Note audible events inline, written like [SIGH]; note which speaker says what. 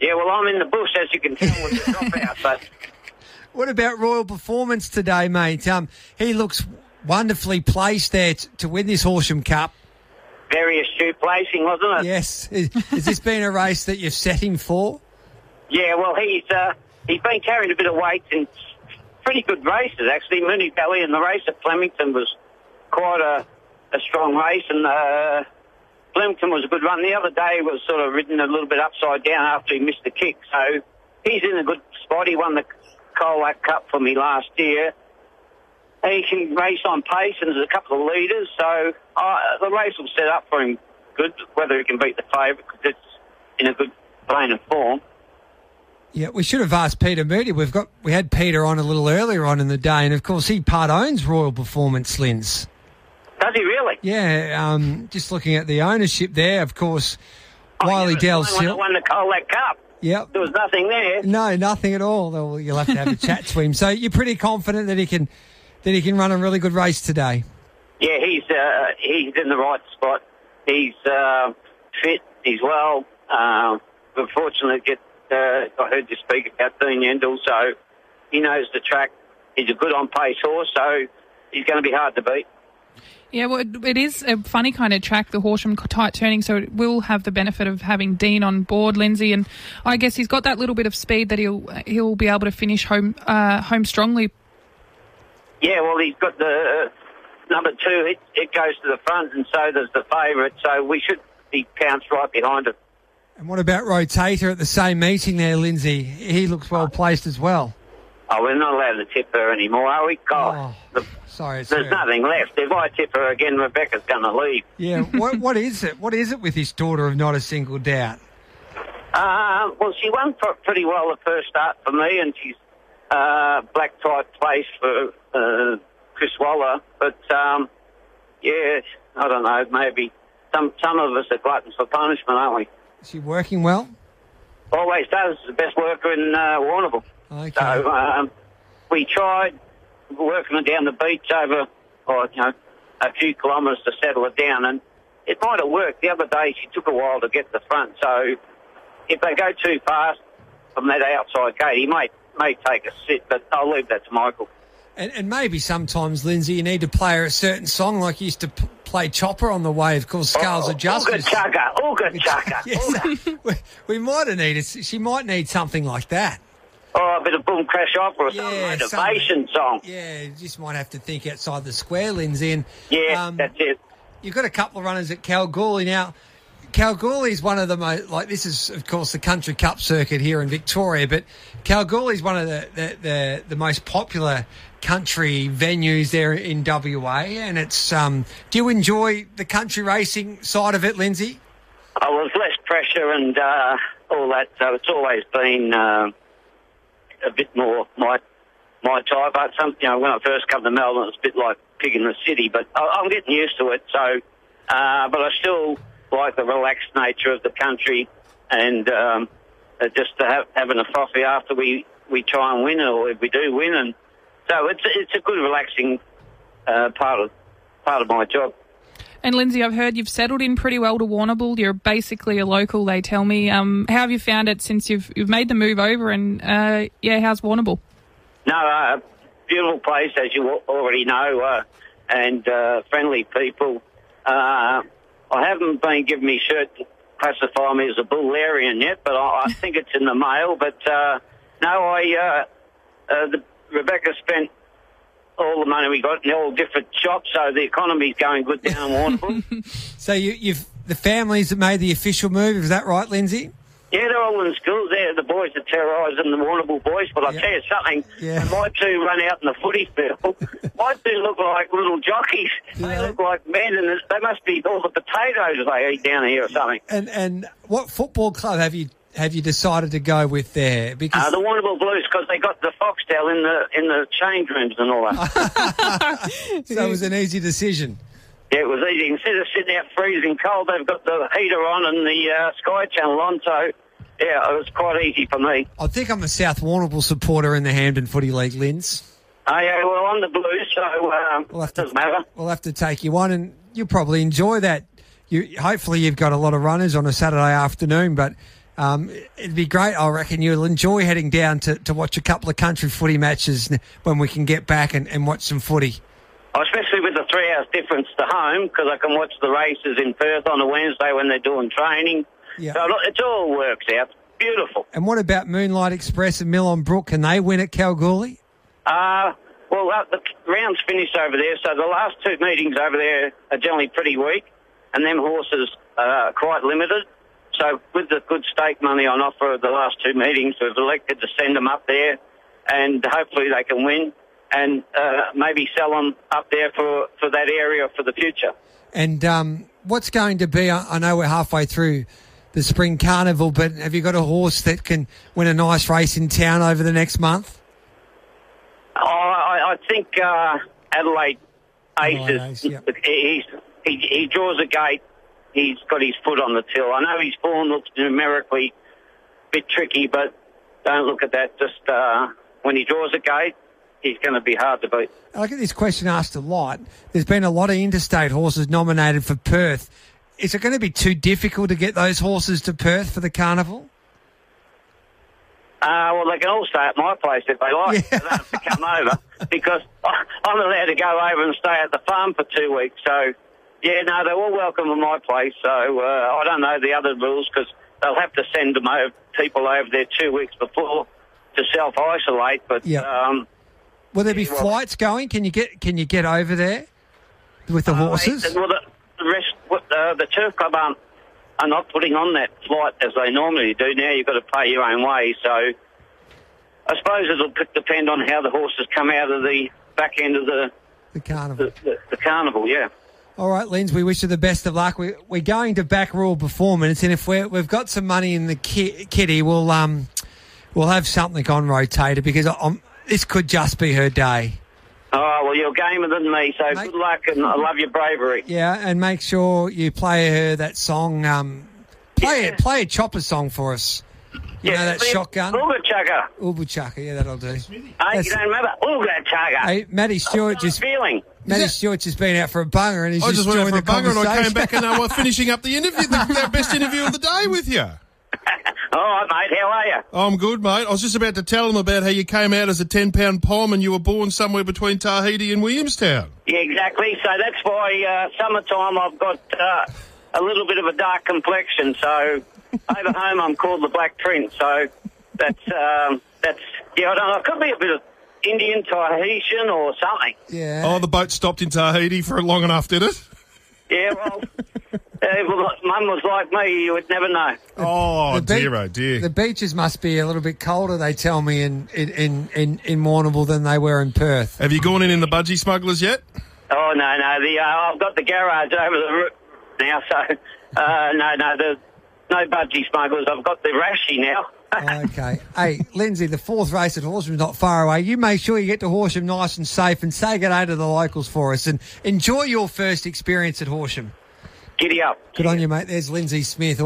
Speaker 1: Yeah, well, I'm in the bush, as you can tell with the dropout, but [LAUGHS]
Speaker 2: What about Royal Performance today, mate? Um, he looks wonderfully placed there t- to win this Horsham Cup.
Speaker 1: very astute placing, wasn't it?
Speaker 2: Yes. Is- Has this been a race that you've set him for?
Speaker 1: Yeah, well, he's uh, he's been carrying a bit of weight in pretty good races actually. Moonee Valley and the race at Flemington was quite a, a strong race, and uh, Flemington was a good run. The other day was sort of ridden a little bit upside down after he missed the kick, so he's in a good spot. He won the Colac Cup for me last year. He can race on pace, and there's a couple of leaders, so uh, the race will set up for him good. Whether he can beat the favourite, because it's in a good vein of form.
Speaker 2: Yeah, we should have asked Peter Moody. We've got we had Peter on a little earlier on in the day, and of course he part owns Royal Performance Lins.
Speaker 1: Does he really?
Speaker 2: Yeah, um, just looking at the ownership there, of course,
Speaker 1: Oh,
Speaker 2: Wiley
Speaker 1: yeah,
Speaker 2: Dell
Speaker 1: the one that
Speaker 2: Sil.
Speaker 1: won the Colac Cup.
Speaker 2: Yep.
Speaker 1: There was nothing there.
Speaker 2: No, nothing at all. Well, you'll have to have a [LAUGHS] chat to him. So you're pretty confident that he can that he can run a really good race today.
Speaker 1: Yeah, he's uh, he's in the right spot. He's uh, fit. He's well. Uh, unfortunately, get uh, I heard you speak about Dean Yendall, so he knows the track. He's a good on pace horse, so he's going to be hard to beat.
Speaker 3: Yeah, well, it, it is a funny kind of track, the Horsham tight turning, so it will have the benefit of having Dean on board, Lindsay, and I guess he's got that little bit of speed that he'll he'll be able to finish home uh, home strongly.
Speaker 1: Yeah, well, he's got the uh, number two. It, it goes to the front, and so does the favourite. So we should be pounced right behind it.
Speaker 2: And what about Rotator at the same meeting there, Lindsay? He looks well placed as well.
Speaker 1: Oh, we're not allowed to tip her anymore, are we? God,
Speaker 2: Oh,
Speaker 1: the-
Speaker 2: sorry, it's
Speaker 1: there's
Speaker 2: her.
Speaker 1: nothing left. If I tip her again, Rebecca's going to leave.
Speaker 2: Yeah, what what is it? What is it with this daughter of not a single doubt?
Speaker 1: Uh, well, she won pr- pretty well the first start for me, and she's uh, black type place for uh, Chris Waller. But um, yeah, I don't know. Maybe some some of us are gluttons for punishment, aren't we?
Speaker 2: Is she working well?
Speaker 1: Always does. The best worker in uh, Warrnambool.
Speaker 2: Okay.
Speaker 1: So um, we tried working her down the beach over, or you know, a few kilometres to settle it down, and it might have worked. The other day, she took a while to get to the front. So if they go too fast from that outside gate, he may may take a sit, but I'll leave that to Michael.
Speaker 2: And, and maybe sometimes, Lindsay, you need to play her a certain song like you used to p- play Chopper on the wave called oh, Scales
Speaker 1: oh, oh
Speaker 2: of Justice.
Speaker 1: Ooga chugga, ooga chugga.
Speaker 2: Yes, [LAUGHS] we, we might have needed. She might need something like that.
Speaker 1: Oh, a bit of boom crash opera or some
Speaker 2: Yeah,
Speaker 1: motivation song.
Speaker 2: Yeah, you just might have to think outside the square, Lindsay. And
Speaker 1: Yeah,
Speaker 2: um,
Speaker 1: that's it.
Speaker 2: you've got a couple of runners at Kalgoorlie now. Kalgoorlie is one of the most like this is of course the country cup circuit here in Victoria, but Kalgoorlie is one of the the, the, the most popular country venues there in WA, and it's um. Do you enjoy the country racing side of it, Lindsay?
Speaker 1: Oh, there's less pressure and uh, all that, so it's always been uh, a bit more my my type. But some, you know, when I first come to Melbourne, it's a bit like pig in the city, but I, I'm getting used to it. So, uh, but I still like the relaxed nature of the country and um, uh, just have, having a coffee after we we try and win, or if we do win, and so it's it's a good relaxing uh, part of part of my job.
Speaker 3: And Lindsay, I've heard you've settled in pretty well to Warrnambool. You're basically a local, they tell me. Um, how have you found it since you've you've made the move over? And uh, yeah, how's Warrnambool?
Speaker 1: No, uh, beautiful place, as you already know, uh, and uh, friendly people. Uh, I haven't been given me shirt to classify me as a Bullarian yet, but I, I think it's in the mail. But uh, no, I the, Rebecca spent all the money we got in all different shops, so the economy's going good down in Warrnambool.
Speaker 2: So you, you've the families that made the official move. Is that right, Lindsay?
Speaker 1: Yeah, they're all in school. They're the boys that terrorising the Warrnambool boys. But I'll
Speaker 2: Yeah.
Speaker 1: tell you something.
Speaker 2: Yeah.
Speaker 1: My two run out in the footy field. [LAUGHS] My two look like little jockeys.
Speaker 2: Yeah.
Speaker 1: They look like men, and they must be all the potatoes they eat down here or something.
Speaker 2: And and what football club have you have you decided to go with there? Because
Speaker 1: Uh, the Warrnambool Blues because they got the Foxtel in the in the change rooms and all that. [LAUGHS] [LAUGHS]
Speaker 2: so it was an easy decision.
Speaker 1: yeah, it was easy. Instead of sitting out freezing cold, they've got the heater on and the uh, Sky Channel on. So yeah, it was quite easy for me.
Speaker 2: I think I'm a South Warrnambool supporter in the Hampden Footy League, Linz.
Speaker 1: Oh yeah, well I'm the Blues, so um,
Speaker 2: We'll have to-
Speaker 1: doesn't matter.
Speaker 2: We'll have to take you on, and you'll probably enjoy that. You hopefully you've got a lot of runners on a Saturday afternoon, but Um, it'd be great, I reckon. You'll enjoy heading down to, to watch a couple of country footy matches when we can get back and, and watch some footy.
Speaker 1: Especially with the three hours difference to home, because I can watch the races in Perth on a Wednesday when they're doing training.
Speaker 2: Yeah.
Speaker 1: So it all works out. Beautiful.
Speaker 2: And what about Moonlight Express and Millon Brook? Can they win at Kalgoorlie?
Speaker 1: Uh, well, uh, the round's finished over there, so the last two meetings over there are generally pretty weak, and them horses are quite limited. So with the good stake money on offer of the last two meetings, we've elected to send them up there, and hopefully they can win, and uh, maybe sell them up there for, for that area for the future.
Speaker 2: And um, what's going to be? I know we're halfway through the spring carnival, but have you got a horse that can win a nice race in town over the next month?
Speaker 1: Oh, I, I think uh, Adelaide
Speaker 2: Adelaide
Speaker 1: Aces.
Speaker 2: Ace, yep.
Speaker 1: He's he, he draws a gate. He's got his foot on the till. I know his form looks numerically a bit tricky, but don't look at that. Just uh, when he draws a gate, he's going to be hard to beat.
Speaker 2: I get this question asked a lot. There's been a lot of interstate horses nominated for Perth. Is it going to be too difficult to get those horses to Perth for the carnival?
Speaker 1: Uh, well, they can all stay at my place if they like.
Speaker 2: Yeah.
Speaker 1: They don't have to come over [LAUGHS] because [LAUGHS] I'm allowed to go over and stay at the farm for two weeks. So, yeah, no, they're all welcome at my place. So uh, I don't know the other rules because they'll have to send them over, people over there two weeks before to self isolate. But
Speaker 2: Yeah.
Speaker 1: um,
Speaker 2: Will there be
Speaker 1: well-
Speaker 2: flights going? Can you get Can you get over there with the horses?
Speaker 1: Well, the, the rest, uh, the turf club aren't, are not putting on that flight as they normally do. Now you've got to pay your own way. So I suppose it'll depend on how the horses come out of the back end of the,
Speaker 2: The carnival.
Speaker 1: the, the, the carnival. Yeah.
Speaker 2: All right, Linz, we wish you the best of luck. We, we're going to back Royal Performance, and if we're, we've got some money in the ki- kitty, we'll um we'll have something on rotator because I'm, this could just be her day.
Speaker 1: Oh well, you're gamer than me. So
Speaker 2: Mate.
Speaker 1: good luck, and I love your bravery.
Speaker 2: Yeah, and make sure you play her that song. Um, play
Speaker 1: Yeah.
Speaker 2: it, play a chopper song for us. You know that shotgun,
Speaker 1: Ooga.
Speaker 2: Ubuchaka. Yeah, that'll do.
Speaker 1: Hey,
Speaker 2: That's-
Speaker 1: you don't remember? Ooga.
Speaker 2: Hey, Matty Stewart just
Speaker 1: feeling?
Speaker 2: Matty
Speaker 4: that-
Speaker 2: Stewart just been out for a bunger, and he's
Speaker 4: I
Speaker 2: just,
Speaker 4: just went out
Speaker 2: joined
Speaker 4: for a
Speaker 2: the
Speaker 4: bugger and I came
Speaker 2: conversation.
Speaker 4: back and they were [LAUGHS] finishing up the interview, the, the best interview of the day with you. [LAUGHS]
Speaker 1: All right, mate. How are you?
Speaker 4: I'm good, mate. I was just about to tell them about how you came out as a 10 pound pom and you were born somewhere between Tahiti and Williamstown.
Speaker 1: Yeah, exactly. So that's why uh, summertime I've got uh, a little bit of a dark complexion. So [LAUGHS] over home I'm called the Black Prince. So that's um, that's yeah. I don't know. It could be a bit of Indian Tahitian or something.
Speaker 2: Yeah.
Speaker 4: Oh, the boat stopped in Tahiti for long enough, did it?
Speaker 1: Yeah. Well, [LAUGHS] uh, well Mum was like me. You would never know.
Speaker 4: Oh,
Speaker 2: The beach-
Speaker 4: dear, oh, dear.
Speaker 2: The beaches must be a little bit colder, they tell me, in in in in, in Warrnambool than they were in Perth.
Speaker 4: Have you gone in in the budgie smugglers yet?
Speaker 1: Oh no, no. The uh, I've got the garage over the roof now. So uh, no, no. The no budgie smugglers. I've got the rashy now.
Speaker 2: Okay. Hey, Lindsay, the fourth race at Horsham's not far away. You make sure you get to Horsham nice and safe and say good day to the locals for us and enjoy your first experience at Horsham.
Speaker 1: Giddy up.
Speaker 2: Good on you, mate. There's Lindsay Smith.